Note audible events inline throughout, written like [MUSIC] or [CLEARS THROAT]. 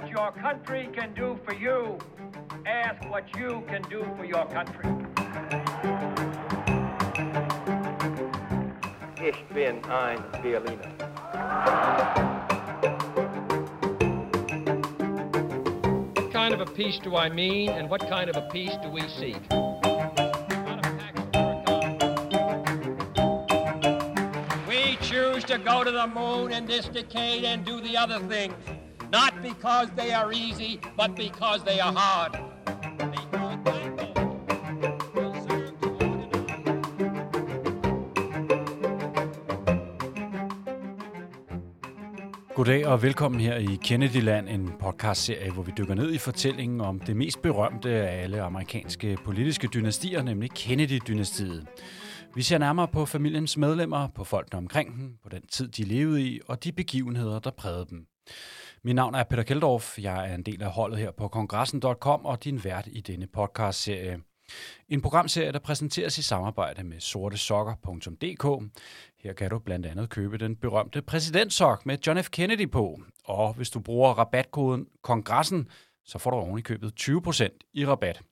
what your country can do for you. Ask what you can do for your country. Ich bin ein Berliner. What kind of a peace do I mean, and what kind of a peace do we seek? We choose to go to the moon in this decade and do the other things, not because they are easy, but because they are hard. Goddag og velkommen her i Kennedyland, en podcastserie, hvor vi dykker ned i fortællingen om det mest berømte af alle amerikanske politiske dynastier, nemlig Kennedy-dynastiet. Vi ser nærmere på familiens medlemmer, på folkene omkring dem, på den tid, de levede i, og de begivenheder, der prægede dem. Mit navn er Peter Keldorf. Jeg er en del af holdet her på kongressen.com og din vært i denne podcastserie. En programserie, der præsenteres i samarbejde med sortesokker.dk. Her kan du blandt andet købe den berømte præsidentsok med John F. Kennedy på. Og hvis du bruger rabatkoden kongressen, så får du oven i købet 20% i rabat.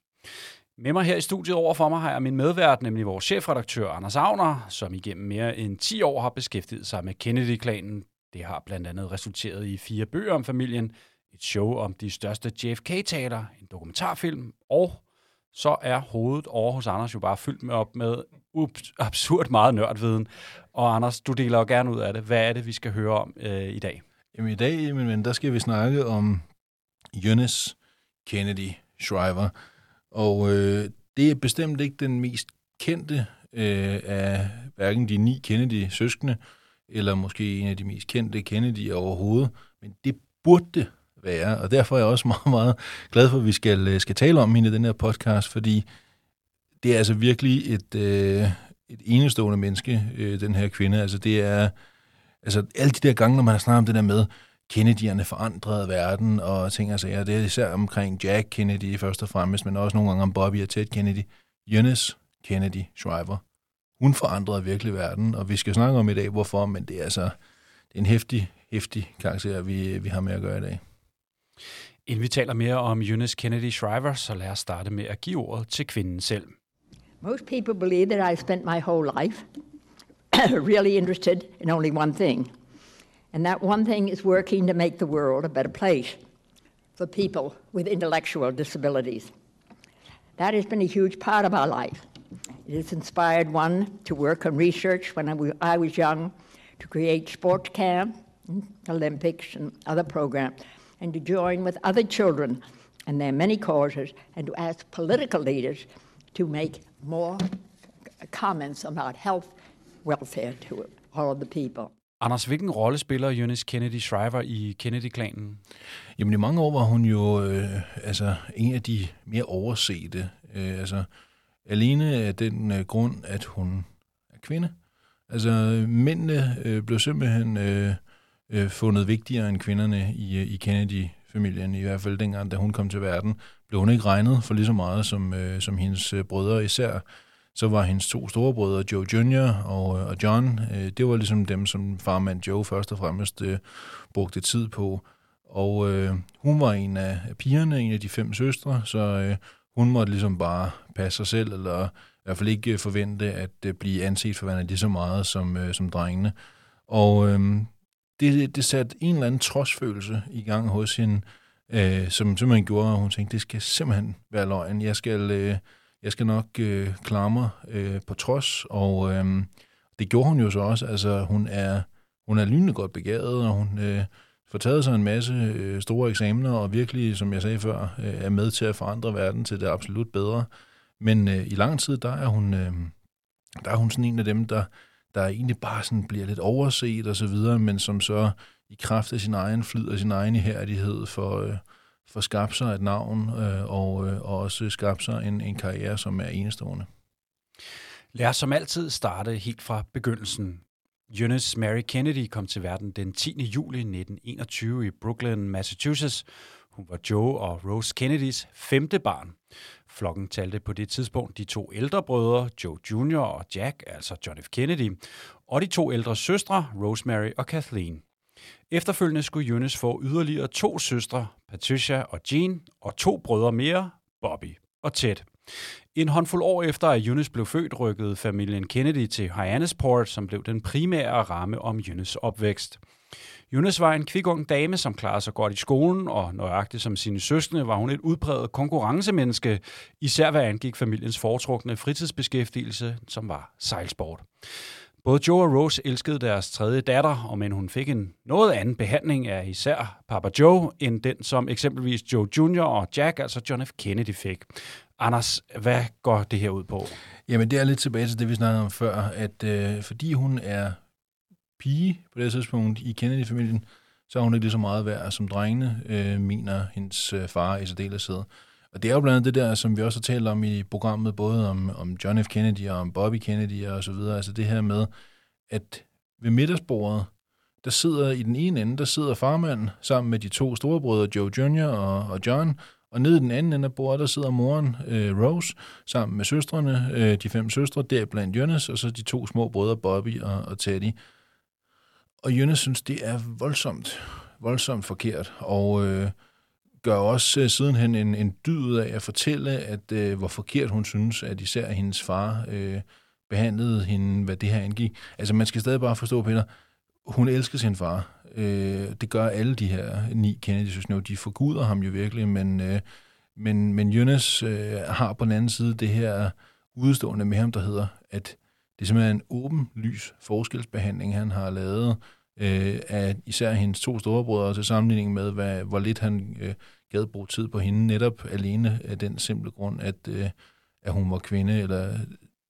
Med mig her i studiet over for mig har jeg min medvært, nemlig vores chefredaktør Anders Agner, som igennem mere end 10 år har beskæftiget sig med Kennedy-klanen. Det har blandt andet resulteret i fire bøger om familien, et show om de største JFK-teater, en dokumentarfilm, og så er hovedet over hos Anders jo bare fyldt med op med absurd meget nørdviden. Og Anders, du deler jo gerne ud af det. Hvad er det, vi skal høre om øh, i dag? Jamen i dag, min ven, der skal vi snakke om Jonas Kennedy Shriver. Og øh, det er bestemt ikke den mest kendte øh, af hverken de ni Kennedy-søskende, eller måske en af de mest kendte Kennedy overhovedet. Men det burde det være, og derfor er jeg også [LAUGHS] meget, meget glad for, at vi skal, øh, skal tale om hende i den her podcast, fordi det er altså virkelig et, øh, et enestående menneske, øh, den her kvinde. Altså det er, altså alle de der gange, når man har snakket om det der med, Kennedy'erne forandrede verden og ting og sager. Det er især omkring Jack Kennedy først og fremmest, men også nogle gange om Bobby og Ted Kennedy. Eunice Kennedy Shriver. Hun forandrede virkelig verden, og vi skal snakke om i dag, hvorfor, men det er altså det er en hæftig, hæftig karakter, vi, vi har med at gøre i dag. Inden vi taler mere om Eunice Kennedy Shriver, så lad os starte med at give ordet til kvinden selv. Most people believe that I spent my whole life [COUGHS] really interested in only one thing, and that one thing is working to make the world a better place for people with intellectual disabilities. That has been a huge part of our life. It has inspired one to work on research when I was young, to create sports camp, Olympics, and other programs, and to join with other children and their many causes, and to ask political leaders to make more comments about health, welfare to all of the people. Anders, hvilken rolle spiller Eunice Kennedy Shriver i Kennedy-klanen? Jamen i mange år var hun jo øh, altså en af de mere oversete. Øh, altså alene af den øh, grund, at hun er kvinde. Altså mændene øh, blev simpelthen øh, øh, fundet vigtigere end kvinderne i, øh, i Kennedy-familien. I hvert fald dengang, da hun kom til verden, blev hun ikke regnet for lige så meget som, øh, som hendes øh, brødre. Især så var hendes to store brødre, Joe Jr. og, øh, og John, øh, det var ligesom dem, som farmand Joe først og fremmest øh, brugte tid på. Og øh, hun var en af pigerne, en af de fem søstre, så øh, hun måtte ligesom bare passe sig selv, eller i hvert fald ikke øh, forvente at øh, blive anset for værende lige så meget som, øh, som drengene. Og øh, det, det satte en eller anden trodsfølelse i gang hos hende, øh, som simpelthen gjorde, at hun tænkte, det skal simpelthen være løgn. Jeg skal, øh, jeg skal nok øh, klare mig øh, på trods, og øh, det gjorde hun jo så også. Altså, hun er, hun er lynende godt begavet, og hun øh, får taget sig en masse øh, store eksamener, og virkelig, som jeg sagde før, øh, er med til at forandre verden til det absolut bedre. Men øh, i lang tid, der er hun, øh, der er hun sådan en af dem, der, der egentlig bare sådan bliver lidt overset og så videre, men som så i kraft af sin egen flid og sin egen ihærdighed for, øh, for skabt sig et navn øh, og, øh, og også skabt sig en, en karriere, som er enestående. Lad os som altid starte helt fra begyndelsen. Eunice Mary Kennedy kom til verden den 10. juli 1921 i Brooklyn, Massachusetts. Hun var Joe og Rose Kennedys femte barn. Flokken talte på det tidspunkt de to ældre brødre, Joe Jr. og Jack, altså John F. Kennedy, og de to ældre søstre, Rosemary og Kathleen. Efterfølgende skulle Eunice få yderligere to søstre, Patricia og Jean, og to brødre mere, Bobby og Ted. En håndfuld år efter, at Eunice blev født, rykkede familien Kennedy til Hyannisport, som blev den primære ramme om Eunice opvækst. Eunice var en kvik ung dame, som klarede sig godt i skolen, og nøjagtigt som sine søskende var hun et udpræget konkurrencemenneske, især hvad angik familiens foretrukne fritidsbeskæftigelse, som var sejlsport. Både Joe og Rose elskede deres tredje datter, og men hun fik en noget anden behandling af især Papa Joe, end den som eksempelvis Joe Jr. og Jack, altså John F. Kennedy, fik. Anders, hvad går det her ud på? Jamen, det er lidt tilbage til det, vi snakkede om før, at øh, fordi hun er pige på det tidspunkt i Kennedy-familien, så er hun ikke lige så meget værd, som drengene øh, mener hendes øh, far i særdeleshed. Og det er jo blandt andet det der, som vi også har talt om i programmet, både om, om John F. Kennedy og om Bobby Kennedy og så videre. Altså det her med, at ved middagsbordet, der sidder i den ene ende, der sidder farmanden sammen med de to storebrødre, Joe Jr. og, og John, og nede i den anden ende af bordet, der sidder moren, øh, Rose, sammen med søstrene, øh, de fem søstre, der blandt Jonas, og så de to små brødre, Bobby og, og Teddy. Og Jonas synes, det er voldsomt, voldsomt forkert, og øh, gør også øh, sidenhen en, en dyd af at fortælle, at øh, hvor forkert hun synes, at især hendes far øh, behandlede hende, hvad det her angik. Altså man skal stadig bare forstå, Peter, hun elsker sin far. Øh, det gør alle de her ni Kennedy søskende. De forguder ham jo virkelig, men, øh, men, men Jonas øh, har på den anden side det her udstående med ham, der hedder, at det er simpelthen en åben, lys forskelsbehandling, han har lavet øh, af især hendes to storebrødre til sammenligning med, hvad, hvor lidt han øh, gad bruge tid på hende, netop alene af den simple grund, at, øh, at hun var kvinde, eller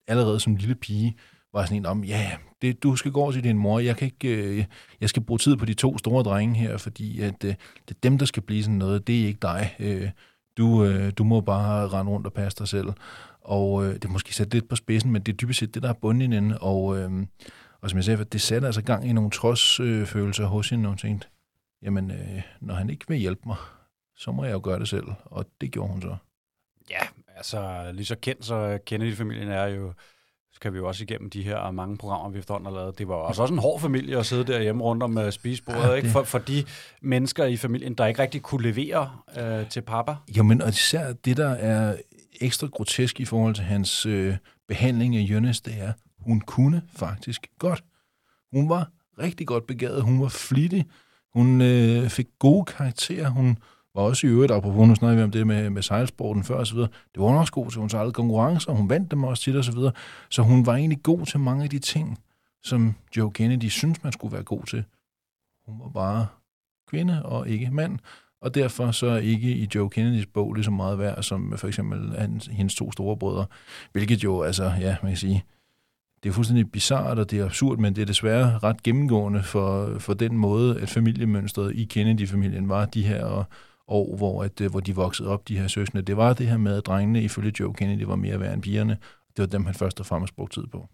allerede som lille pige, var sådan en om, ja, det, du skal gå over til din mor, jeg, kan ikke, øh, jeg skal bruge tid på de to store drenge her, fordi at, øh, det er dem, der skal blive sådan noget, det er ikke dig. Øh, du, øh, du må bare rende rundt og passe dig selv. Og øh, det er måske sat lidt på spidsen, men det er dybest set det, der er bundlinjen. Og, øh, og som jeg sagde, det satte altså gang i nogle trodsfølelser øh, hos hende, og hun tænkte, jamen, øh, når han ikke vil hjælpe mig, så må jeg jo gøre det selv. Og det gjorde hun så. Ja, altså lige så kendt, så Kennedy-familien er jo skal vi jo også igennem de her mange programmer, vi efterhånden har lavet. Det var også, også en hård familie at sidde derhjemme rundt om uh, spisebordet, ja, ikke? For, for de mennesker i familien, der ikke rigtig kunne levere uh, til papa. Jo, men og især det, der er ekstra grotesk i forhold til hans uh, behandling af Jonas, det er, hun kunne faktisk godt. Hun var rigtig godt begavet, hun var flittig, hun uh, fik gode karakterer, hun var også i øvrigt, apropos nu snakkede vi om det med, med sejlsporten før og så videre, det var hun også god til, hun sejlede konkurrencer, hun vandt dem også tit og så videre, så hun var egentlig god til mange af de ting, som Joe Kennedy synes man skulle være god til. Hun var bare kvinde og ikke mand, og derfor så ikke i Joe Kennedys bog lige så meget værd som for eksempel hans, hendes to store brødre, hvilket jo, altså, ja, man kan sige, det er fuldstændig bizart, og det er absurd, men det er desværre ret gennemgående for, for den måde, at familiemønstret i Kennedy-familien var de her, og år, hvor, at, øh, hvor de voksede op, de her søskende. Det var det her med, at drengene ifølge Joe Kennedy var mere værd end pigerne. Det var dem, han først og fremmest brugte tid på.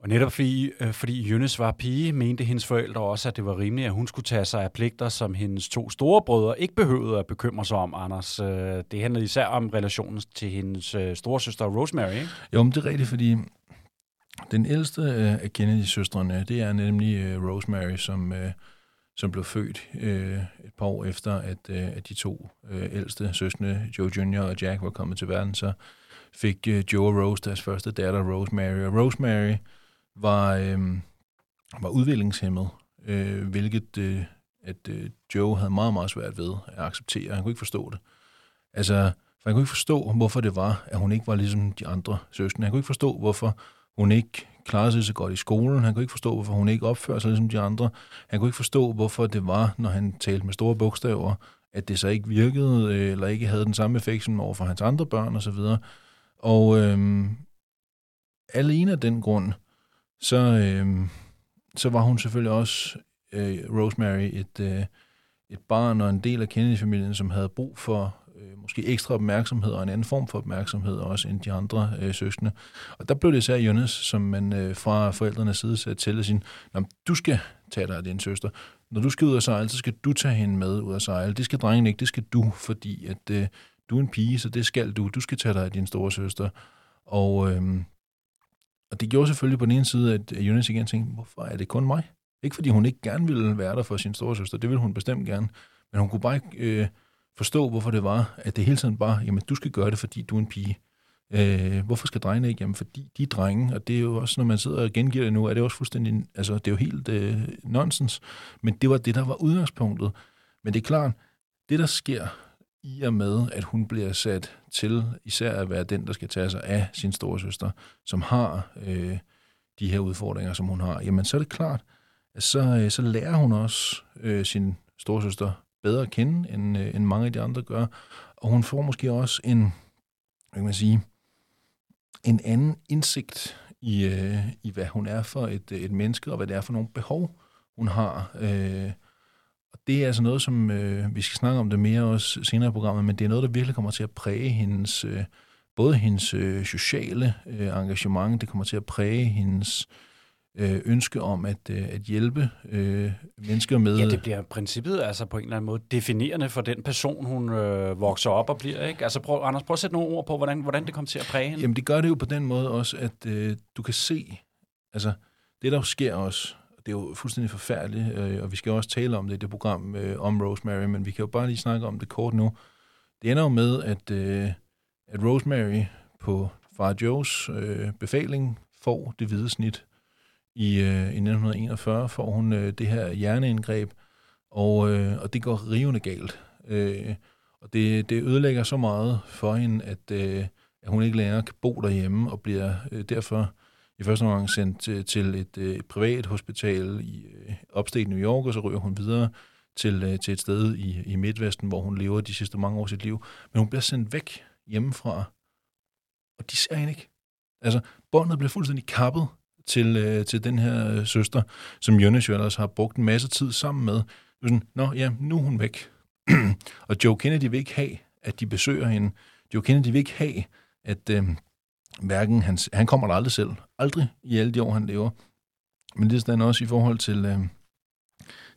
Og netop fordi, øh, fordi Jonas var pige, mente hendes forældre også, at det var rimeligt, at hun skulle tage sig af pligter, som hendes to store brødre ikke behøvede at bekymre sig om, Anders. Øh, det handlede især om relationen til hendes øh, store søster Rosemary, ikke? Jo, men det er rigtigt, fordi den ældste af Kennedy-søstrene, det er nemlig Rosemary, som... Som blev født øh, et par år efter, at, øh, at de to øh, ældste søstre, Joe Jr. og Jack, var kommet til verden, så fik øh, Joe og Rose deres første datter, Rosemary. Og Rosemary var, øh, var udviklingshemmet, øh, hvilket øh, at øh, Joe havde meget, meget svært ved at acceptere. Han kunne ikke forstå det. Altså, for han kunne ikke forstå, hvorfor det var, at hun ikke var ligesom de andre søstre. Han kunne ikke forstå, hvorfor hun ikke klarede sig så godt i skolen. Han kunne ikke forstå, hvorfor hun ikke opførte sig ligesom de andre. Han kunne ikke forstå, hvorfor det var, når han talte med store bogstaver, at det så ikke virkede, øh, eller ikke havde den samme effekt som over for hans andre børn osv. Og, og øhm, alene af den grund, så, øhm, så var hun selvfølgelig også, øh, Rosemary, et, øh, et barn og en del af Kennedy-familien, som havde brug for øh, måske ekstra opmærksomhed og en anden form for opmærksomhed også end de andre øh, søskende. Og der blev det især Jonas, som man øh, fra forældrenes side satte til at sige, du skal tage dig af din søster. Når du skal ud og sejle, så skal du tage hende med ud og sejle. Det skal drengen ikke, det skal du, fordi at, øh, du er en pige, så det skal du. Du skal tage dig af din store søster. Og, øh, og det gjorde selvfølgelig på den ene side, at Jonas igen tænkte, hvorfor er det kun mig? Ikke fordi hun ikke gerne ville være der for sin store søster, det ville hun bestemt gerne, men hun kunne bare ikke øh, forstå, hvorfor det var, at det hele tiden bare, jamen du skal gøre det, fordi du er en pige. Øh, hvorfor skal drengene ikke? Jamen fordi de er drenge, og det er jo også, når man sidder og gengiver det nu, er det også fuldstændig, altså det er jo helt øh, nonsens, men det var det, der var udgangspunktet. Men det er klart, det der sker i og med, at hun bliver sat til især at være den, der skal tage sig af sin storesøster, som har øh, de her udfordringer, som hun har, jamen så er det klart, at så, øh, så lærer hun også øh, sin storesøster bedre at kende, end, øh, end mange af de andre gør. Og hun får måske også en, hvad kan man sige, en anden indsigt i, øh, i, hvad hun er for et, øh, et menneske, og hvad det er for nogle behov, hun har. Øh, og det er altså noget, som øh, vi skal snakke om det mere også senere i programmet, men det er noget, der virkelig kommer til at præge hendes, øh, både hendes øh, sociale øh, engagement, det kommer til at præge hendes øh, ønske om at, øh, at hjælpe øh, mennesker med... Ja, det bliver princippet altså på en eller anden måde definerende for den person, hun øh, vokser op og bliver. Ikke? Altså prøv, Anders, prøv at sætte nogle ord på, hvordan, hvordan det kommer til at præge hende. Jamen det gør det jo på den måde også, at øh, du kan se, altså det der sker også, det er jo fuldstændig forfærdeligt, øh, og vi skal også tale om det i det program øh, om Rosemary, men vi kan jo bare lige snakke om det kort nu. Det ender jo med, at, øh, at Rosemary på far Joes øh, befaling får det hvide snit i, øh, i 1941 får hun øh, det her hjerneindgreb, og, øh, og det går rivende galt. Øh, og det, det ødelægger så meget for hende, at, øh, at hun ikke længere kan bo derhjemme, og bliver øh, derfor i første omgang sendt til, til et, øh, privat hospital i øh, upstate New York, og så ryger hun videre til, øh, til et sted i, i Midtvesten, hvor hun lever de sidste mange år af sit liv. Men hun bliver sendt væk hjemmefra, og de ser hende ikke. Altså, båndet bliver fuldstændig kappet til, øh, til den her øh, søster, som Jonas jo ellers har brugt en masse tid sammen med. Sådan, Nå ja, nu er hun væk. [CLEARS THROAT] og Joe Kennedy vil ikke have, at de besøger hende. Joe Kennedy vil ikke have, at øh, hverken hans, han kommer der aldrig selv. Aldrig i alle de år, han lever. Men det er sådan også i forhold til, øh,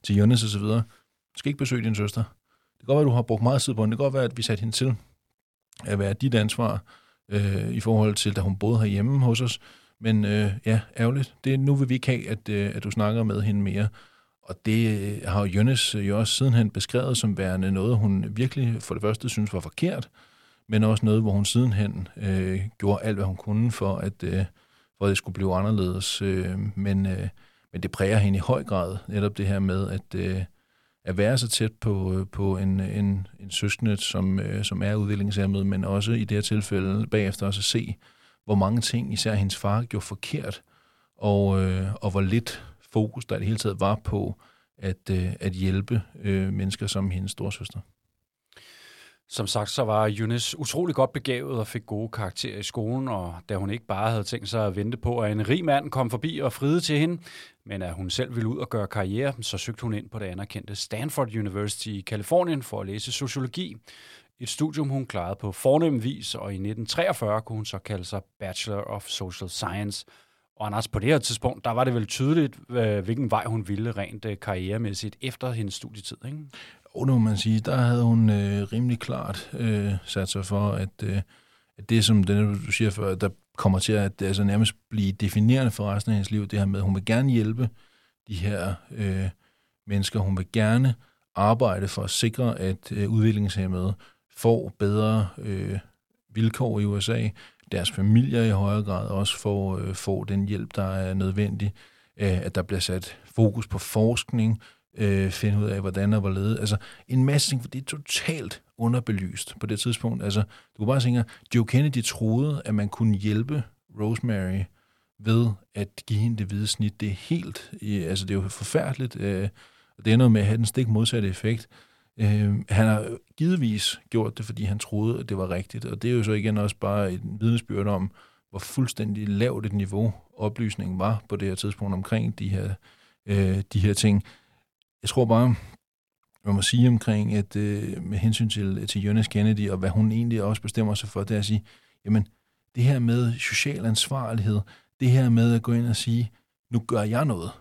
til Jonas og så videre. Du skal ikke besøge din søster. Det kan godt være, at du har brugt meget tid på hende. Det kan godt være, at vi satte hende til at være dit ansvar øh, i forhold til, da hun boede herhjemme hos os. Men øh, ja, ærgerligt. Det, nu vil vi ikke have, at, øh, at du snakker med hende mere. Og det øh, har Jønnes øh, jo også sidenhen beskrevet som værende noget, hun virkelig for det første synes var forkert, men også noget, hvor hun sidenhen øh, gjorde alt, hvad hun kunne for, at, øh, for at det skulle blive anderledes. Øh, men, øh, men det præger hende i høj grad, netop det her med at, øh, at være så tæt på, øh, på en, en, en søskende, som, øh, som er udviklingshemmet, men også i det her tilfælde bagefter også at se, hvor mange ting især hendes far gjorde forkert, og, øh, og hvor lidt fokus der i det hele taget var på at, øh, at hjælpe øh, mennesker som hendes storsøster. Som sagt, så var Eunice utrolig godt begavet og fik gode karakterer i skolen, og da hun ikke bare havde tænkt sig at vente på, at en rig mand kom forbi og fride til hende, men at hun selv ville ud og gøre karriere, så søgte hun ind på det anerkendte Stanford University i Kalifornien for at læse sociologi. Et studium, hun klarede på fornem vis, og i 1943 kunne hun så kalde sig Bachelor of Social Science. Og Anders, på det her tidspunkt, der var det vel tydeligt, øh, hvilken vej hun ville rent øh, karrieremæssigt efter hendes studietid, ikke? Og nu må man sige, der havde hun øh, rimelig klart øh, sat sig for, at, øh, at det, som den, du siger før, der kommer til at altså, nærmest blive definerende for resten af hendes liv, det her med, at hun vil gerne hjælpe de her øh, mennesker. Hun vil gerne arbejde for at sikre, at øh, udviklingshemmede får bedre øh, vilkår i USA. Deres familier i højere grad også får, øh, får den hjælp, der er nødvendig. Øh, at der bliver sat fokus på forskning, øh, finde ud af, hvordan og hvorledes. Altså en masse ting, for det er totalt underbelyst på det tidspunkt. Altså, du kan bare tænke, Joe Kennedy troede, at man kunne hjælpe Rosemary ved at give hende det hvide snit. Det er helt, øh, altså det er jo forfærdeligt, øh, og det ender med at have den stik modsatte effekt. Øh, han har givetvis gjort det, fordi han troede, at det var rigtigt, og det er jo så igen også bare et vidnesbyrd om, hvor fuldstændig lavt et niveau oplysningen var på det her tidspunkt omkring de her, øh, de her ting. Jeg tror bare, man må sige omkring, at øh, med hensyn til, til Jonas Kennedy, og hvad hun egentlig også bestemmer sig for, det er at sige, jamen, det her med social ansvarlighed, det her med at gå ind og sige, nu gør jeg noget.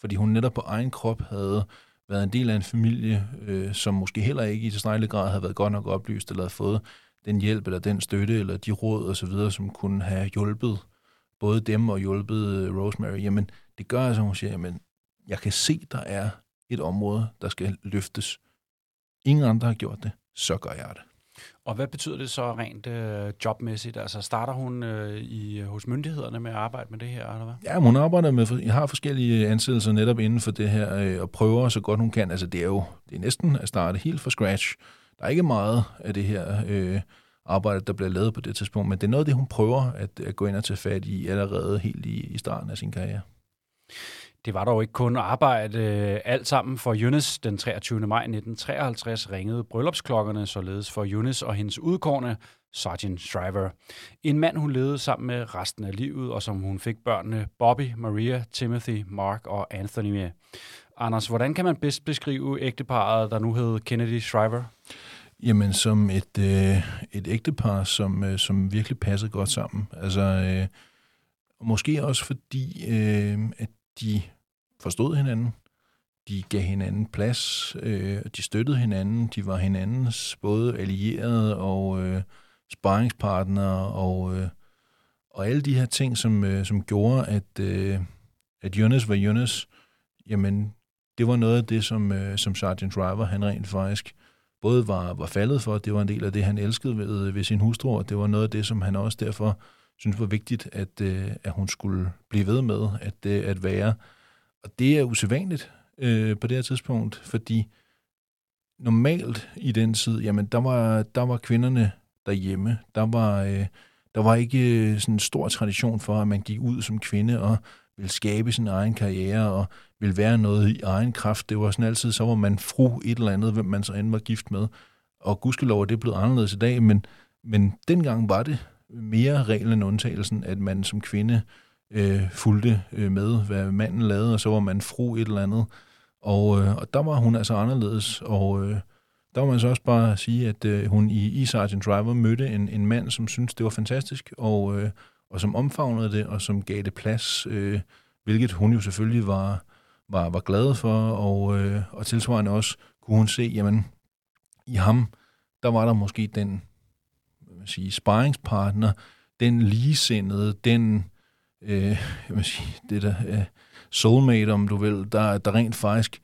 Fordi hun netop på egen krop havde været en del af en familie, øh, som måske heller ikke i tilstrækkelig grad havde været godt nok oplyst, eller havde fået den hjælp, eller den støtte, eller de råd osv., som kunne have hjulpet både dem og hjulpet øh, Rosemary. Jamen, det gør altså, hun siger, jamen, jeg kan se, der er et område, der skal løftes. Ingen andre har gjort det, så gør jeg det. Og hvad betyder det så rent øh, jobmæssigt? Altså starter hun øh, i, øh, hos myndighederne med at arbejde med det her, eller hvad? Ja, hun arbejder med, jeg har forskellige ansættelser netop inden for det her, øh, og prøver så godt hun kan. Altså det er jo det er næsten at starte helt fra scratch. Der er ikke meget af det her øh, arbejde, der bliver lavet på det tidspunkt, men det er noget af det, hun prøver at, at gå ind og tage fat i allerede helt i, i starten af sin karriere. Det var dog ikke kun arbejde alt sammen for Eunice. Den 23. maj 1953 ringede bryllupsklokkerne således for Eunice og hendes udkårne, Sergeant Shriver. En mand, hun levede sammen med resten af livet, og som hun fik børnene Bobby, Maria, Timothy, Mark og Anthony med. Anders, hvordan kan man bedst beskrive ægteparet, der nu hed Kennedy Shriver? Jamen, som et, øh, et ægtepar, som, øh, som virkelig passede godt sammen. Altså, øh, måske også fordi, øh, at de forstod hinanden. De gav hinanden plads, øh, de støttede hinanden, de var hinandens både allierede og øh, sparringspartnere og, øh, og alle de her ting, som, øh, som gjorde, at, øh, at Jonas var Jonas, jamen det var noget af det, som, øh, som Sergeant Driver, han rent faktisk både var, var faldet for, det var en del af det, han elskede ved, ved sin hustru, og det var noget af det, som han også derfor synes var vigtigt, at, øh, at hun skulle blive ved med at, øh, at være. Og det er usædvanligt øh, på det her tidspunkt, fordi normalt i den tid, jamen der var, der var kvinderne derhjemme. Der var, øh, der var ikke øh, sådan en stor tradition for, at man gik ud som kvinde og ville skabe sin egen karriere og ville være noget i egen kraft. Det var sådan altid, så var man fru et eller andet, hvem man så end var gift med. Og gudskelov er det blevet anderledes i dag, men, men dengang var det mere reglen end undtagelsen, at man som kvinde øh, Øh, fulgte øh, med, hvad manden lavede, og så var man fru et eller andet. Og, øh, og der var hun altså anderledes, og øh, der må man så også bare sige, at øh, hun i, i Sergeant Driver mødte en, en mand, som syntes, det var fantastisk, og, øh, og som omfavnede det, og som gav det plads, øh, hvilket hun jo selvfølgelig var, var, var glad for, og, øh, og tilsvarende også kunne hun se, jamen, i ham, der var der måske den man sige, sparringspartner, den ligesindede, den, øh, jeg sige, det der øh, soulmate, om du vil, der, der rent faktisk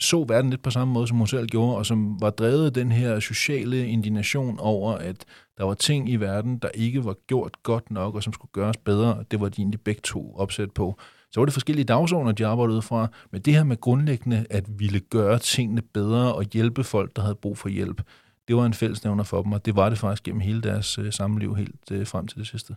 så verden lidt på samme måde, som hun selv gjorde, og som var drevet af den her sociale indignation over, at der var ting i verden, der ikke var gjort godt nok, og som skulle gøres bedre. Det var de egentlig begge to opsat på. Så var det forskellige dagsordner, de arbejdede ud fra, men det her med grundlæggende at ville gøre tingene bedre og hjælpe folk, der havde brug for hjælp, det var en fællesnævner for dem, og det var det faktisk gennem hele deres øh, samliv helt øh, frem til det sidste.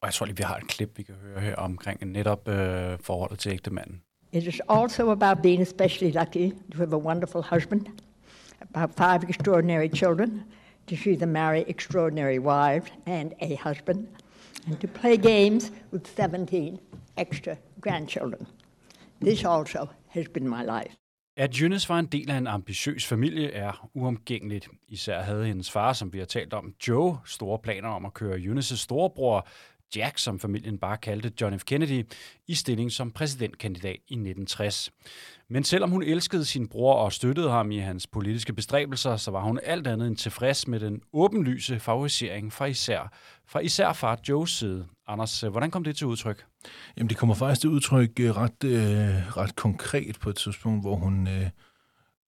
Og jeg tror lige, vi har et klip, vi kan høre her omkring netop øh, forholdet til ægtemanden. It is also about being especially lucky to have a wonderful husband, about five extraordinary children, to see them marry extraordinary wives and a husband, and to play games with 17 extra grandchildren. This also has been my life. At Eunice var en del af en ambitiøs familie er uomgængeligt. Især havde hendes far, som vi har talt om, Joe, store planer om at køre Eunices storebror Jack, som familien bare kaldte John F. Kennedy, i stilling som præsidentkandidat i 1960. Men selvom hun elskede sin bror og støttede ham i hans politiske bestræbelser, så var hun alt andet end tilfreds med den åbenlyse favorisering fra især, fra især far Joes side. Anders, hvordan kom det til udtryk? Jamen, det kommer faktisk til udtryk øh, ret, øh, ret konkret på et tidspunkt, hvor hun, øh,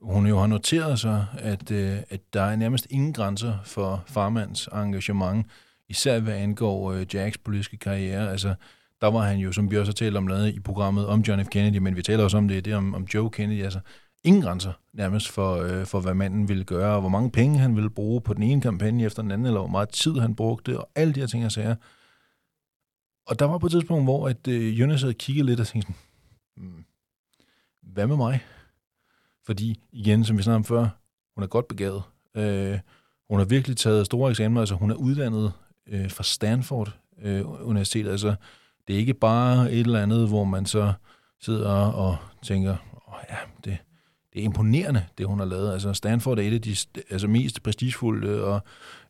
hun jo har noteret sig, at, øh, at der er nærmest ingen grænser for farmands engagement især hvad angår øh, Jacks politiske karriere. Altså, der var han jo, som vi også har talt om lavet i programmet om John F. Kennedy, men vi taler også om det, det om, om Joe Kennedy. Altså, ingen grænser nærmest for, øh, for, hvad manden ville gøre, og hvor mange penge han ville bruge på den ene kampagne efter den anden, eller hvor meget tid han brugte, og alle de her ting og sager. Og der var på et tidspunkt, hvor at, øh, Jonas havde kigget lidt og tænkt sådan, hmm, hvad med mig? Fordi igen, som vi snakkede om før, hun er godt begavet. Øh, hun har virkelig taget store eksamener, altså hun er uddannet øh, fra Stanford øh, Universitet. Altså, det er ikke bare et eller andet, hvor man så sidder og tænker, åh ja, det, det er imponerende, det hun har lavet. Altså Stanford er et af de altså, mest prestigefulde og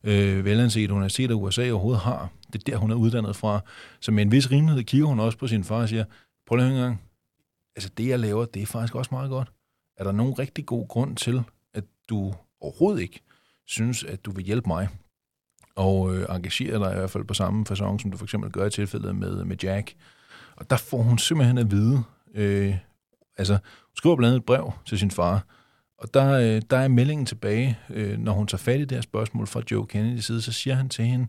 øh, velansete universiteter, USA overhovedet har. Det er der, hun er uddannet fra. Så med en vis rimelighed kigger hun også på sin far og siger, prøv lige en gang, altså det jeg laver, det er faktisk også meget godt. Er der nogen rigtig god grund til, at du overhovedet ikke synes, at du vil hjælpe mig? Og øh, engagere dig i hvert fald på samme façon, som du for eksempel gør i tilfældet med, med Jack. Og der får hun simpelthen at vide Øh, altså, hun skriver blandt andet et brev til sin far, og der, øh, der er meldingen tilbage, øh, når hun tager fat i det her spørgsmål fra Joe Kennedy side, så siger han til hende,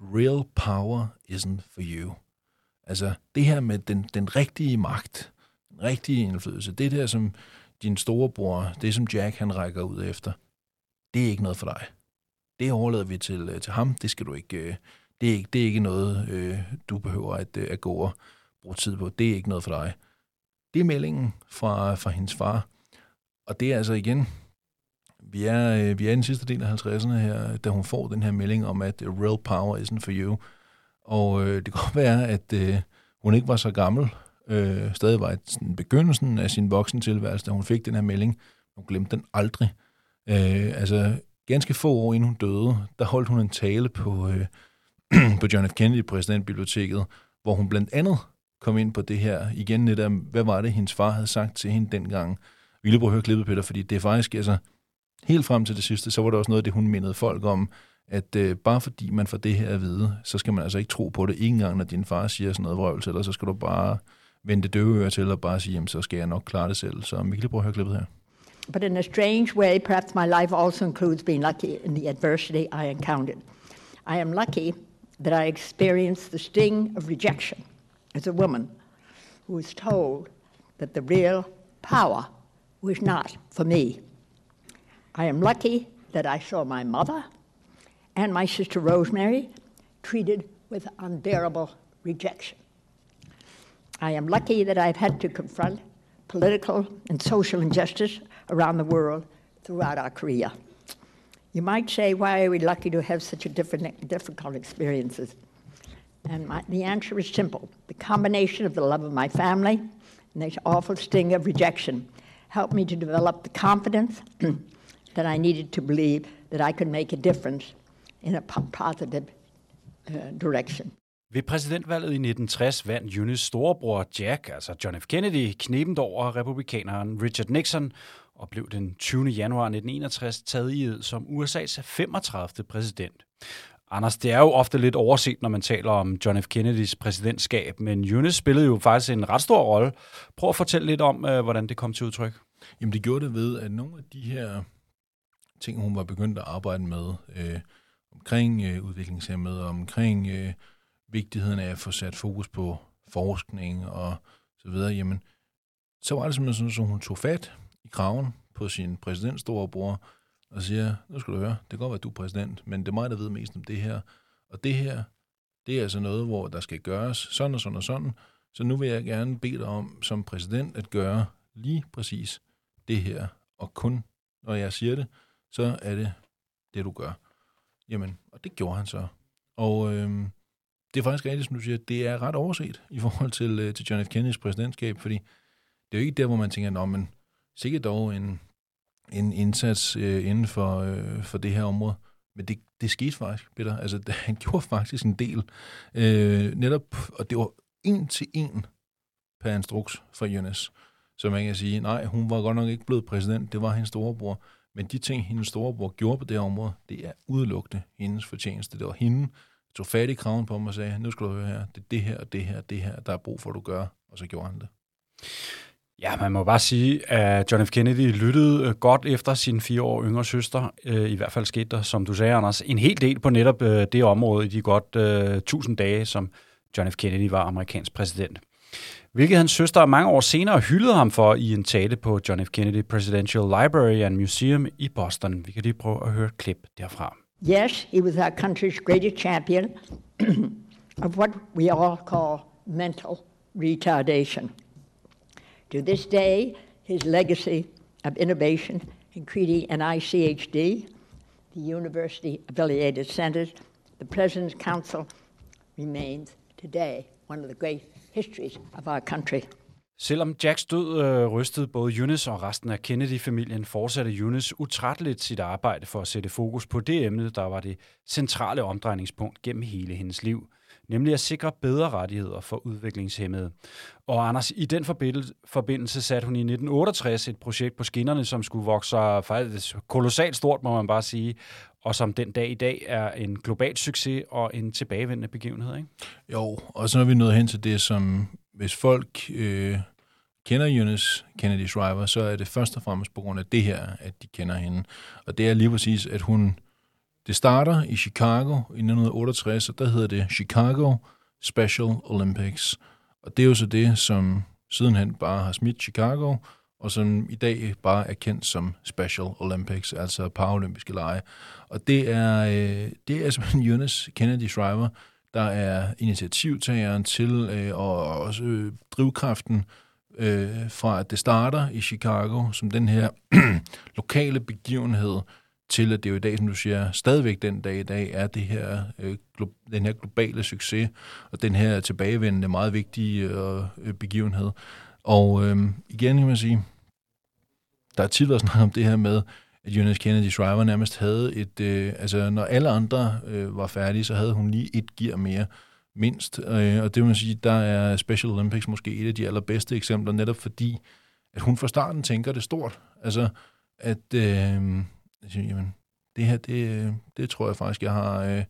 real power isn't for you. Altså, det her med den, den rigtige magt, den rigtige indflydelse, det der, som din storebror, det som Jack han rækker ud efter, det er ikke noget for dig. Det overlader vi til, øh, til ham. Det skal du ikke, øh, det er ikke, det er ikke noget, øh, du behøver at, at gå og bruge tid på. Det er ikke noget for dig. Det er meldingen fra, fra hendes far. Og det er altså igen, vi er, vi er i den sidste del af 50'erne her, da hun får den her melding om, at real power isn't for you. Og øh, det kan godt være, at øh, hun ikke var så gammel, øh, stadig var i sådan, begyndelsen af sin voksentilværelse, da hun fik den her melding. Hun glemte den aldrig. Øh, altså, ganske få år inden hun døde, der holdt hun en tale på, øh, [CLEARS THROAT] på John F. Kennedy præsidentbiblioteket, hvor hun blandt andet kom ind på det her, igen lidt af, hvad var det, hendes far havde sagt til hende dengang. Vi lige prøve at høre klippet, Peter, fordi det er faktisk, altså, helt frem til det sidste, så var der også noget af det, hun mindede folk om, at øh, bare fordi man får det her at vide, så skal man altså ikke tro på det. ikke gang, når din far siger sådan noget vrøvl eller så skal du bare vende døve ører til og bare sige, jamen så skal jeg nok klare det selv. Så vi kan lige prøve at høre klippet her. But in a strange way, perhaps my life also includes being lucky in the adversity I encountered. I am lucky that I experienced the sting of rejection as a woman who was told that the real power was not for me. I am lucky that I saw my mother and my sister Rosemary treated with unbearable rejection. I am lucky that I've had to confront political and social injustice around the world throughout our career. You might say, why are we lucky to have such a different, difficult experiences? And my, the answer is simple. The combination of the love of my family and the awful sting of rejection helped me to develop the confidence [CLEARS THROAT] that I needed to believe that I could make a difference in a positive uh, direction. Ved præsidentvalget i 1960 vandt Eunice storebror Jack, altså John F. Kennedy, knebent over republikaneren Richard Nixon, og blev den 20. januar 1961 taget i ed som USA's 35. præsident. Anders, det er jo ofte lidt overset, når man taler om John F. Kennedys præsidentskab, men Eunice spillede jo faktisk en ret stor rolle. Prøv at fortælle lidt om, øh, hvordan det kom til udtryk. Jamen det gjorde det ved, at nogle af de her ting, hun var begyndt at arbejde med, øh, omkring øh, udviklingshemmede, omkring øh, vigtigheden af at få sat fokus på forskning og så videre, jamen, så var det simpelthen sådan, at hun tog fat i kraven på sin præsidentstorebror og siger, nu skal du høre, det kan godt være, at du er præsident, men det er mig, der ved mest om det her. Og det her, det er altså noget, hvor der skal gøres sådan og sådan og sådan. Så nu vil jeg gerne bede dig om som præsident at gøre lige præcis det her. Og kun når jeg siger det, så er det det, du gør. Jamen, og det gjorde han så. Og øhm, det er faktisk rigtigt, som du siger, det er ret overset i forhold til, øh, til John F. Kennedys præsidentskab, fordi det er jo ikke der, hvor man tænker, nå, men sikkert dog en, en indsats øh, inden for, øh, for det her område. Men det, det skete faktisk, Peter. Altså, det, [LAUGHS] han gjorde faktisk en del. Øh, netop, og det var en til en per instruks fra Jonas. Så man kan sige, nej, hun var godt nok ikke blevet præsident, det var hendes storebror. Men de ting, hendes storebror gjorde på det her område, det er udelukkende hendes fortjeneste. Det var hende, tog fat i kraven på mig og sagde, nu skal du høre her, det er det her, det her, det her, der er brug for, at du gør. Og så gjorde han det. Ja, man må bare sige, at John F. Kennedy lyttede øh, godt efter sin fire år yngre søster. Øh, I hvert fald skete der, som du sagde, Anders, en hel del på netop øh, det område i de godt 1000 dage, som John F. Kennedy var amerikansk præsident. Hvilket hans søster mange år senere hyldede ham for i en tale på John F. Kennedy Presidential Library and Museum i Boston. Vi kan lige prøve at høre et klip derfra. Yes, he was our country's greatest champion [CLEARS THROAT] of what we all call mental retardation. To this day, his legacy of innovation in creating an ICHD, the university affiliated centers, the President's Council, remains today one of the great histories of our country. Selvom Jacks død øh, rystede både Eunice og resten af Kennedy-familien, fortsatte Eunice utrætteligt sit arbejde for at sætte fokus på det emne, der var det centrale omdrejningspunkt gennem hele hendes liv – nemlig at sikre bedre rettigheder for udviklingshemmede. Og Anders, i den forbindelse satte hun i 1968 et projekt på skinnerne, som skulle vokse faktisk kolossalt stort, må man bare sige, og som den dag i dag er en global succes og en tilbagevendende begivenhed, ikke? Jo, og så er vi nået hen til det, som hvis folk øh, kender Eunice Kennedy Shriver, så er det først og fremmest på grund af det her, at de kender hende. Og det er lige præcis, at hun... Det starter i Chicago i 1968, og der hedder det Chicago Special Olympics. Og det er jo så det, som sidenhen bare har smidt Chicago, og som i dag bare er kendt som Special Olympics, altså paralympiske lege. Og det er, øh, det er simpelthen [LAUGHS] Eunice Kennedy Shriver, der er initiativtageren til, øh, og også øh, drivkraften øh, fra, at det starter i Chicago, som den her [CLEARS THROAT] lokale begivenhed, til at det jo i dag, som du siger, stadigvæk den dag i dag, er det her, øh, den her globale succes, og den her tilbagevendende, meget vigtige øh, øh begivenhed. Og øh, igen kan man sige, der er tit været snakket om det her med, at Eunice Kennedy Shriver nærmest havde et, øh, altså når alle andre øh, var færdige, så havde hun lige et gear mere, mindst. Øh, og det vil man sige, der er Special Olympics måske et af de allerbedste eksempler, netop fordi, at hun fra starten tænker det stort. Altså, at, øh, siger, jamen, det her, det, det tror jeg faktisk, jeg har, øh,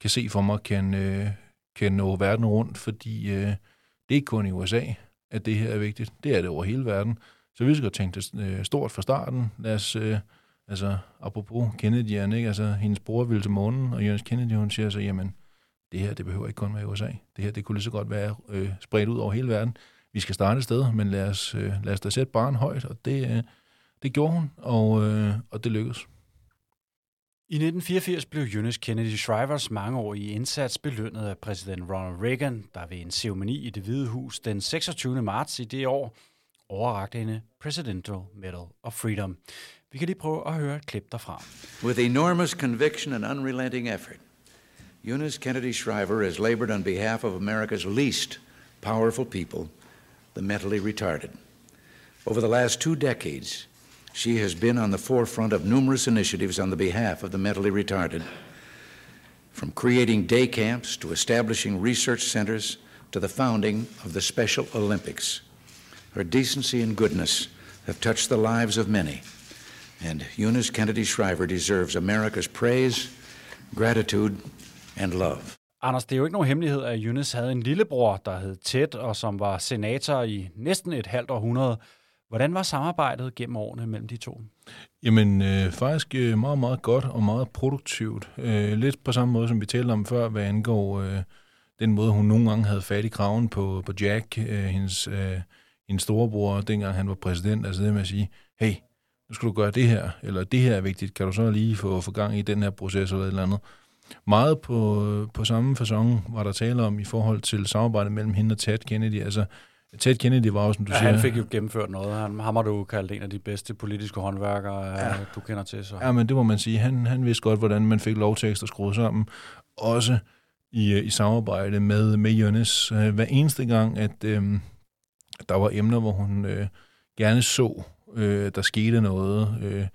kan se for mig, kan, øh, kan nå verden rundt, fordi øh, det er ikke kun i USA, at det her er vigtigt. Det er det over hele verden. Så vi skal tænke det øh, stort fra starten. Lad os, øh, altså, apropos Kennedy, ikke? Altså, hendes bror ville til månen, og Jens Kennedy, hun siger så, jamen, det her, det behøver ikke kun være i USA. Det her, det kunne lige så godt være øh, spredt ud over hele verden. Vi skal starte et sted, men lad os, øh, lad os da sætte barn højt, og det, øh, det gjorde hun, og, øh, og det lykkedes. I 1984 blev Eunice Kennedy Shrivers mangeårige indsats belønnet af præsident Ronald Reagan, der ved en ceremoni i det Hvide Hus den 26. marts i det år overrakte hende Presidential Medal of Freedom. Vi kan lige prøve at høre et klip derfra. With enormous conviction and unrelenting effort, Eunice Kennedy Shriver has labored on behalf of America's least powerful people, the mentally retarded. Over the last two decades, she has been on the forefront of numerous initiatives on the behalf of the mentally retarded, from creating day camps to establishing research centers to the founding of the Special Olympics. Her decency and goodness have touched the lives of many, and Eunice Kennedy Shriver deserves America's praise, gratitude, and love. Anders, det er jo ikke nogen hemmelighed, at Eunice havde en lillebror, der hed Ted, og som var senator i næsten et halvt århundrede. Hvordan var samarbejdet gennem årene mellem de to? Jamen, øh, faktisk øh, meget, meget godt og meget produktivt. Øh, lidt på samme måde, som vi talte om før, hvad angår øh, den måde, hun nogle gange havde fat i kraven på, på Jack, øh, hendes, øh, hendes storebror, dengang han var præsident. Altså det med at sige, hey, nu skal du gøre det her, eller det her er vigtigt, kan du så lige få, få gang i den her proces eller et eller andet. Meget på, på samme façon var der tale om i forhold til samarbejdet mellem hende og Ted Kennedy. Altså, Ted Kennedy var også, som du ja, siger... han fik jo gennemført noget. Han, ham har du kaldt en af de bedste politiske håndværkere, ja. du kender til. Så. Ja, men det må man sige. Han, han vidste godt, hvordan man fik lovtekst at skrue sammen. Også i, i samarbejde med, med Jonas. Hver eneste gang, at øh, der var emner, hvor hun øh, gerne så, øh, der skete noget øh,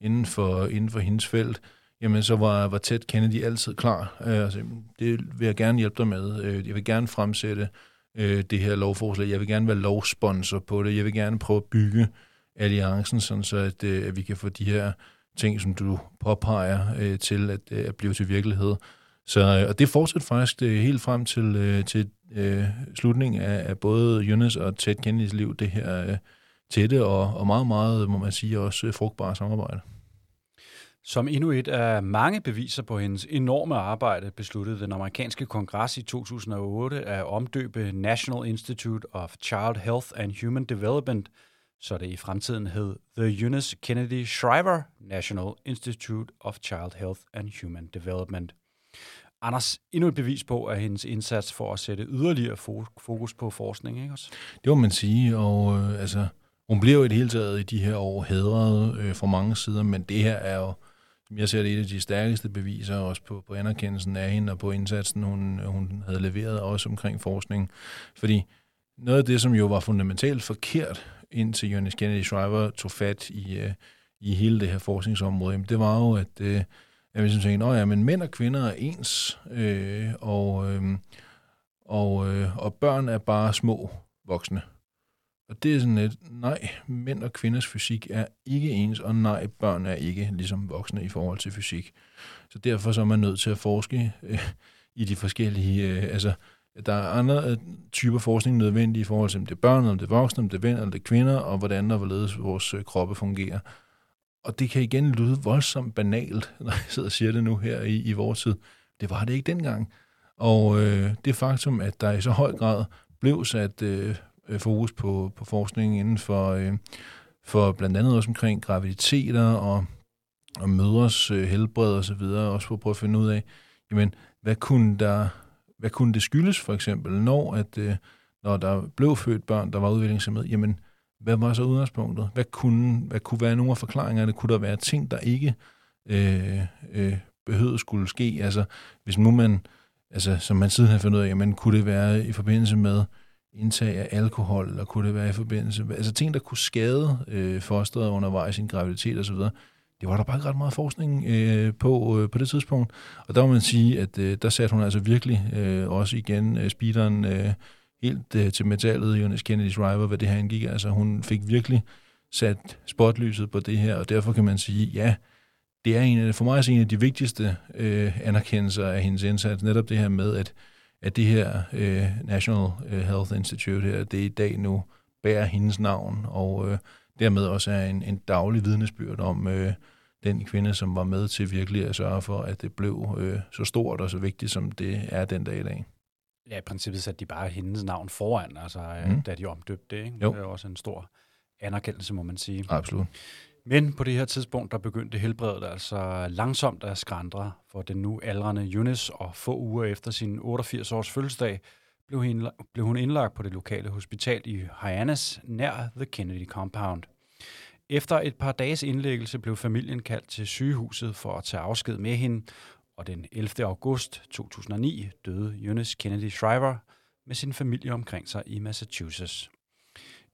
inden, for, inden for hendes felt, jamen så var, var Ted Kennedy altid klar. Øh, altså, det vil jeg gerne hjælpe dig med. Øh, jeg vil gerne fremsætte øh, det her lovforslag. Jeg vil gerne være lovsponsor på det. Jeg vil gerne prøve at bygge alliancen, sådan så at, øh, at vi kan få de her ting, som du påpeger, øh, til at, øh, at blive til virkelighed. Så, øh, og det fortsætter faktisk øh, helt frem til, øh, til øh, slutningen af, af både Jonas og Ted Kennedys liv, det her øh, tætte og, og meget, meget, må man sige, også frugtbare samarbejde. Som endnu et af mange beviser på hendes enorme arbejde, besluttede den amerikanske kongres i 2008 at omdøbe National Institute of Child Health and Human Development, så det i fremtiden hed The Eunice Kennedy Shriver National Institute of Child Health and Human Development. Anders, endnu et bevis på, at hendes indsats for at sætte yderligere fokus på forskning, ikke også? Det må man sige, og øh, altså, hun bliver jo i det hele taget i de her år hedret øh, fra mange sider, men det her er jo jeg ser det, et af de stærkeste beviser også på, på anerkendelsen af hende og på indsatsen, hun, hun havde leveret også omkring forskning. Fordi noget af det, som jo var fundamentalt forkert, indtil Jonas Kennedy Shriver tog fat i, øh, i hele det her forskningsområde, det var jo, at, uh, at vi tænkte, at ja, men mænd og kvinder er ens, øh, og, øh, og, øh, og børn er bare små voksne. Og det er sådan lidt, nej, mænd og kvinders fysik er ikke ens, og nej, børn er ikke ligesom voksne i forhold til fysik. Så derfor så er man nødt til at forske øh, i de forskellige, øh, altså Der er andre øh, typer forskning nødvendige i forhold til, om det er børn, om det er voksne, om det er venner, om det er kvinder, og hvordan og hvorledes vores øh, kroppe fungerer. Og det kan igen lyde voldsomt banalt, [LAUGHS] når jeg sidder og siger det nu her i, i vores tid. Det var det ikke dengang. Og øh, det faktum, at der i så høj grad blev sat øh, Øh, fokus på, på forskning inden for, øh, for blandt andet også omkring graviditeter og, og mødres øh, helbred og så videre, også for at prøve at finde ud af, jamen, hvad kunne der hvad kunne det skyldes for eksempel, når, at, øh, når der blev født børn, der var udviklingshemmede? Jamen, hvad var så udgangspunktet? Hvad kunne, hvad kunne være nogle af forklaringerne? Kunne der være ting, der ikke øh, øh, behøvede skulle ske? Altså, hvis nu man, altså, som man siden har fundet ud af, jamen, kunne det være i forbindelse med indtag af alkohol, eller kunne det være i forbindelse med, altså ting, der kunne skade øh, fosteret undervejs i en graviditet osv., det var der bare ikke ret meget forskning øh, på øh, på det tidspunkt. Og der må man sige, at øh, der satte hun altså virkelig øh, også igen øh, speederen øh, helt øh, til metallet, Jonas Kennedy's Driver, hvad det her indgik. Altså hun fik virkelig sat spotlyset på det her, og derfor kan man sige, ja, det er en af, for mig er en af de vigtigste øh, anerkendelser af hendes indsats, netop det her med, at, at det her øh, National øh, Health Institute her, det i dag nu bærer hendes navn, og øh, dermed også er en, en daglig vidnesbyrd om øh, den kvinde, som var med til virkelig at sørge for, at det blev øh, så stort og så vigtigt, som det er den dag i dag. Ja, i princippet satte de bare hendes navn foran, altså, mm. da de omdøbte det. Ikke? Jo. Det er også en stor anerkendelse, må man sige. Absolut. Men på det her tidspunkt, der begyndte helbredet altså langsomt at skrandre for den nu aldrende Eunice, og få uger efter sin 88-års fødselsdag blev hun, blev hun indlagt på det lokale hospital i Hyannis, nær The Kennedy Compound. Efter et par dages indlæggelse blev familien kaldt til sygehuset for at tage afsked med hende, og den 11. august 2009 døde Eunice Kennedy Shriver med sin familie omkring sig i Massachusetts.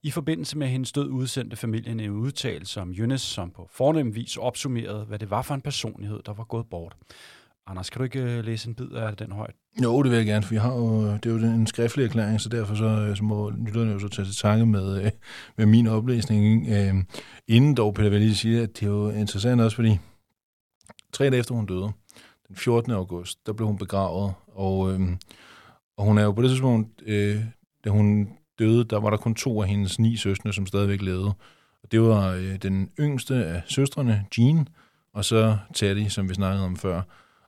I forbindelse med hendes død udsendte familien en udtalelse om Jønnes, som på fornem vis opsummerede, hvad det var for en personlighed, der var gået bort. Anders, kan du ikke øh, læse en bid af den højt? Jo, det vil jeg gerne, for vi har jo, det er jo en skriftlig erklæring, så derfor så, øh, så må lytterne jo så tage til tanke med, øh, med min oplæsning. Øhm, inden dog, Peter, vil jeg lige sige, at det er jo interessant også, fordi tre dage efter hun døde, den 14. august, der blev hun begravet, og, øhm, og hun er jo på det tidspunkt, da hun døde, der var der kun to af hendes ni søstre, som stadigvæk levede. Og det var øh, den yngste af søstrene, Jean, og så Teddy, som vi snakkede om før.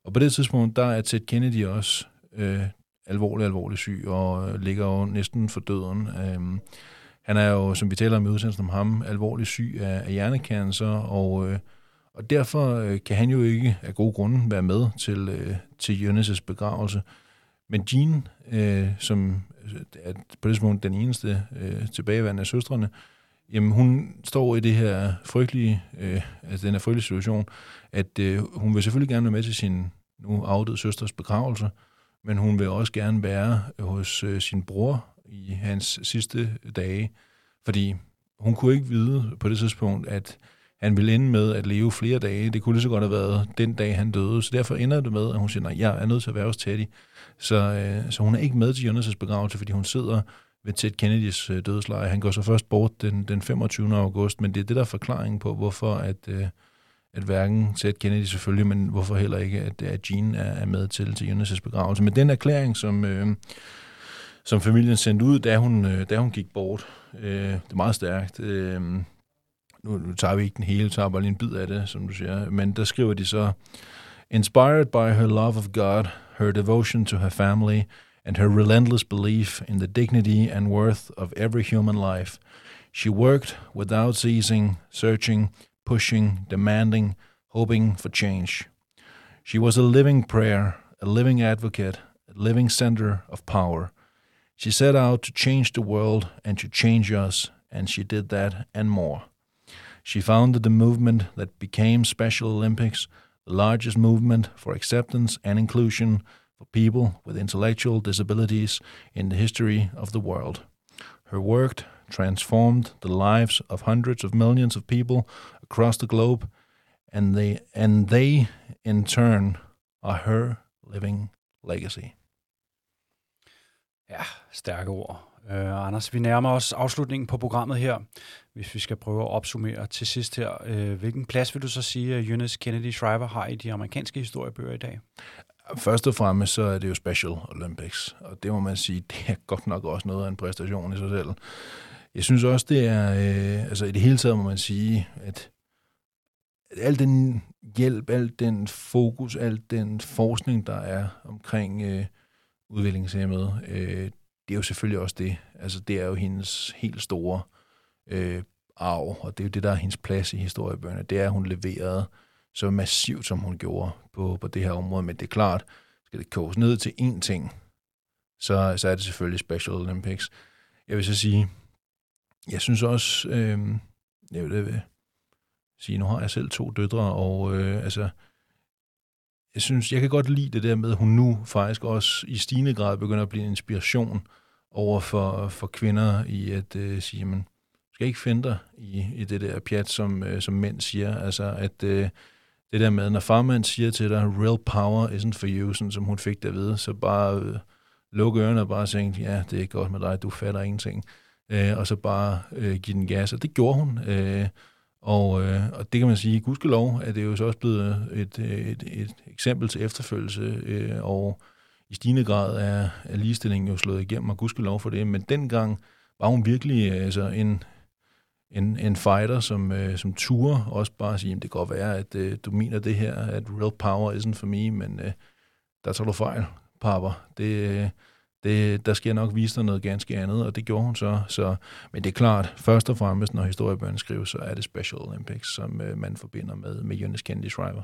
Og på det tidspunkt, der er Ted Kennedy også øh, alvorlig, alvorlig syg, og øh, ligger jo næsten for døden. Øh, han er jo, som vi taler om i udsendelsen om ham, alvorlig syg af, af hjernekancer, og, øh, og derfor øh, kan han jo ikke af gode grunde være med til, øh, til Jonas' begravelse. Men Jean, øh, som at på det tidspunkt den eneste øh, tilbageværende af søstrene, jamen hun står i det her frygtelige, øh, altså den her frygtelige situation, at øh, hun vil selvfølgelig gerne være med til sin nu afdøde søsters begravelse, men hun vil også gerne være hos øh, sin bror i hans sidste dage, fordi hun kunne ikke vide på det tidspunkt, at han ville ende med at leve flere dage. Det kunne lige så godt have været den dag, han døde. Så derfor ender det med, at hun siger, nej, jeg er nødt til at være hos Teddy. Så, øh, så hun er ikke med til Jonas' begravelse, fordi hun sidder ved Ted Kennedys øh, dødsleje. Han går så først bort den, den 25. august, men det er det, der er forklaringen på, hvorfor at, øh, at hverken Ted Kennedy selvfølgelig, men hvorfor heller ikke, at, at Jean er, er med til, til Jonas' begravelse. Men den erklæring, som, øh, som familien sendte ud, da hun, øh, da hun gik bort, øh, det er meget stærkt. Øh, nu, nu tager vi ikke den hele, tager bare lige en bid af det, som du siger, men der skriver de så, Inspired by her love of God, her devotion to her family, and her relentless belief in the dignity and worth of every human life, she worked without ceasing, searching, pushing, demanding, hoping for change. She was a living prayer, a living advocate, a living center of power. She set out to change the world and to change us, and she did that and more. She founded the movement that became Special Olympics, the largest movement for acceptance and inclusion for people with intellectual disabilities in the history of the world. Her work transformed the lives of hundreds of millions of people across the globe, and they, and they in turn are her living legacy. Ja, stærke ord. Uh, Anders, vi nærmer os afslutningen på programmet her. Hvis vi skal prøve at opsummere til sidst her, uh, hvilken plads vil du så sige, at Eunice Kennedy Shriver har i de amerikanske historiebøger i dag? Først og fremmest så er det jo Special Olympics, og det må man sige, det er godt nok også noget af en præstation i sig selv. Jeg synes også, det er, øh, altså i det hele taget må man sige, at al den hjælp, al den fokus, al den forskning, der er omkring øh, udviklingshemmede, øh, det er jo selvfølgelig også det. Altså det er jo hendes helt store øh, arv, og det er jo det, der er hendes plads i historiebøgerne. Det er, at hun leverede så massivt, som hun gjorde på, på det her område. Men det er klart, skal det koges ned til én ting, så, så er det selvfølgelig Special Olympics. Jeg vil så sige, jeg synes også, øh, jeg vil øh, sige, nu har jeg selv to døtre, og øh, altså, jeg synes, jeg kan godt lide det der med, at hun nu faktisk også i stigende grad begynder at blive en inspiration over for, for kvinder i at øh, sige, man skal ikke finde dig i, i det der pjat, som, øh, som mænd siger. Altså, at øh, det der med, når farmand siger til dig, real power isn't for you, sådan som hun fik det at vide, så bare øh, lukke ørerne og bare tænke, ja, det er godt med dig, du fatter ingenting. Øh, og så bare øh, give den gas. Og det gjorde hun. Øh, og, øh, og det kan man sige, gudskelov, at det er jo så også blevet et, et, et eksempel til efterfølgelse, øh, og i stigende grad er, er ligestillingen jo slået igennem, og gudskelov for det. Men dengang var hun virkelig øh, altså, en, en, en fighter, som, øh, som turer også bare sige, det kan godt være, at øh, du mener det her, at real power isn't for me, men øh, der tager du fejl, papper. Det, øh, det, der skal jeg nok vise dig noget ganske andet, og det gjorde hun så. så men det er klart, først og fremmest, når historiebøgerne skrives, så er det Special Olympics, som øh, man forbinder med, med Jonas Kennedy Shriver.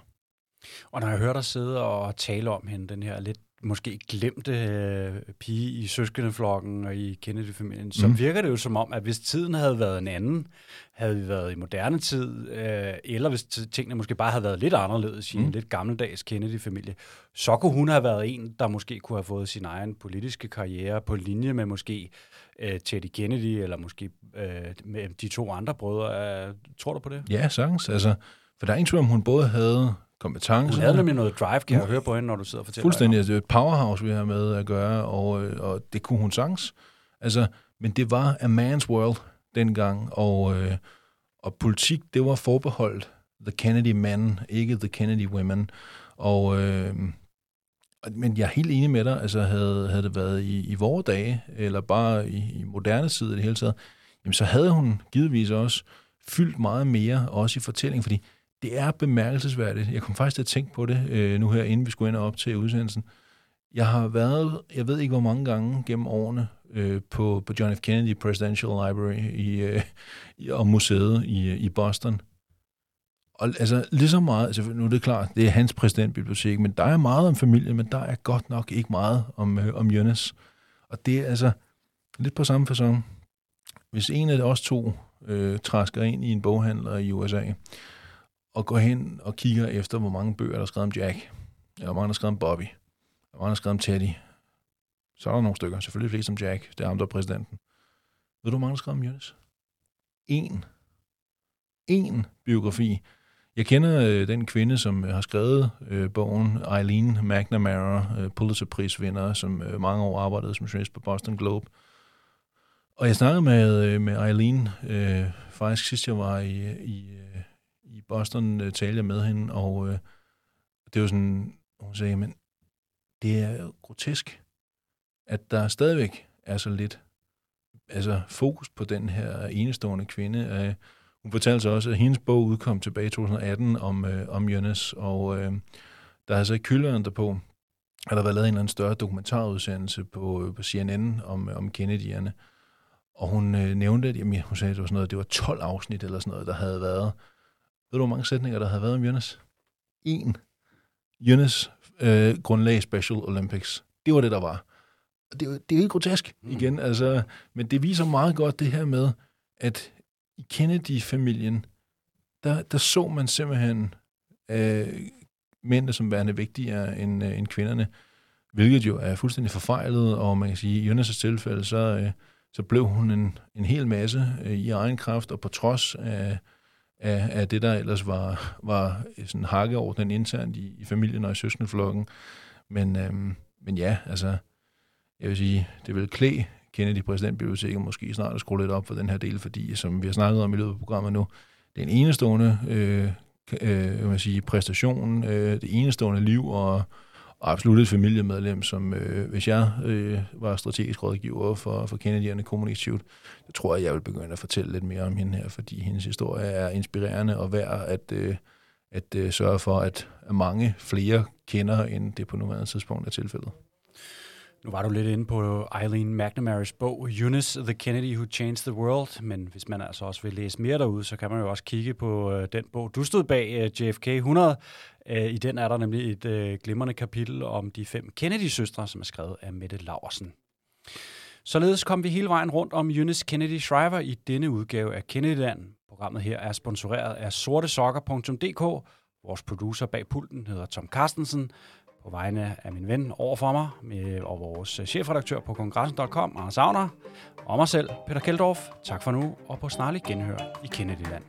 Og når jeg hører dig sidde og tale om hende, den her lidt måske glemte øh, pige i søskendeflokken og i Kennedy-familien, så mm. virker det jo som om, at hvis tiden havde været en anden, havde vi været i moderne tid, øh, eller hvis tingene måske bare havde været lidt anderledes i mm. en lidt gammeldags Kennedy-familie, så kunne hun have været en, der måske kunne have fået sin egen politiske karriere på linje med måske øh, Teddy Kennedy, eller måske øh, med de to andre brødre. Øh, tror du på det? Ja, sagtens. Altså, for der er ingen tvivl om, hun både havde kompetence. Hun havde nemlig noget drive, kan jeg høre på hende, når du sidder og fortæller Fuldstændig. Altså, det er et powerhouse, vi har med at gøre, og, og det kunne hun sangs. Altså, men det var a man's world dengang, og, øh, og politik, det var forbeholdt the Kennedy men, ikke the Kennedy women. Og, øh, men jeg er helt enig med dig, altså havde, havde det været i, i vore dage, eller bare i, i moderne tid i det hele taget, jamen så havde hun givetvis også fyldt meget mere, også i fortælling, fordi det er bemærkelsesværdigt. Jeg kom faktisk til at tænke på det øh, nu her, inden vi skulle ind og op til udsendelsen. Jeg har været, jeg ved ikke hvor mange gange gennem årene, øh, på, på John F. Kennedy Presidential Library i, øh, i, og museet i, øh, i Boston. Og altså, lige så meget, altså, nu er det klart, det er hans præsidentbibliotek, men der er meget om familien, men der er godt nok ikke meget om, øh, om Jonas. Og det er altså lidt på samme fasong. Hvis en af os to øh, træsker ind i en boghandler i USA, og går hen og kigger efter, hvor mange bøger, der er skrevet om Jack, eller hvor mange, der er skrevet om Bobby, hvor mange, der er skrevet om Teddy, så er der nogle stykker. Selvfølgelig flest som Jack. Det er ham, der er præsidenten. Ved du, hvor mange, der er skrevet om Jonas? En. En biografi. Jeg kender øh, den kvinde, som øh, har skrevet øh, bogen, Eileen McNamara, øh, Pulitzer-prisvinder, som øh, mange år arbejdede som journalist på Boston Globe. Og jeg snakkede med, øh, med Eileen, øh, faktisk sidst jeg var i, øh, i, øh, i Boston, øh, talte jeg med hende, og øh, det var sådan, hun sagde, men det er grotesk, at der stadigvæk er så lidt altså fokus på den her enestående kvinde. Øh, hun fortalte så også, at hendes bog udkom tilbage i 2018 om, øh, om Jonas, og øh, der har så ikke kylderen derpå, at der var lavet en eller anden større dokumentarudsendelse på, øh, på CNN om, øh, om Kennedy'erne. Og hun øh, nævnte, at jamen, hun sagde, at det var, sådan noget, det var 12 afsnit eller sådan noget, der havde været. Ved du, hvor mange sætninger, der havde været om Jonas? En. Jonas øh, grundlag Special Olympics. Det var det, der var. Det, det er jo ikke grotesk mm. igen, altså, men det viser meget godt det her med, at i Kennedy-familien, der, der så man simpelthen øh, mændene som værende vigtigere end, øh, end kvinderne, hvilket jo er fuldstændig forfejlet, og man kan sige, i Jonas' tilfælde, så, øh, så blev hun en, en hel masse øh, i egen kraft, og på trods af, af, af det, der ellers var, var sådan hakkeorden internt i, i familien og i søskendeflokken. Men, øhm, men ja, altså, jeg vil sige, det vil klæ Kennedy præsidentbiblioteket måske snart at skrue lidt op for den her del, fordi som vi har snakket om i løbet af programmet nu, det er en enestående øh, øh, jeg sige, præstation, øh, det enestående liv og, og absolut et familiemedlem, som øh, hvis jeg øh, var strategisk rådgiver for, for Kennedy and så tror jeg, jeg vil begynde at fortælle lidt mere om hende her, fordi hendes historie er inspirerende og værd at, øh, at øh, sørge for, at mange flere kender, end det på nuværende tidspunkt er tilfældet. Nu var du lidt inde på Eileen McNamara's bog, Eunice, The Kennedy Who Changed the World, men hvis man altså også vil læse mere derude, så kan man jo også kigge på øh, den bog, du stod bag, øh, JFK 100. Øh, I den er der nemlig et øh, glimrende kapitel om de fem Kennedy-søstre, som er skrevet af Mette Laursen. Således kom vi hele vejen rundt om Eunice Kennedy Shriver i denne udgave af Kennedyland. Programmet her er sponsoreret af sortesokker.dk. Vores producer bag pulten hedder Tom Carstensen på vegne af min ven overfor mig med, og vores chefredaktør på kongressen.com, Anders Agner, og mig selv, Peter Keldorf. Tak for nu, og på snarlig genhør i Kennedyland.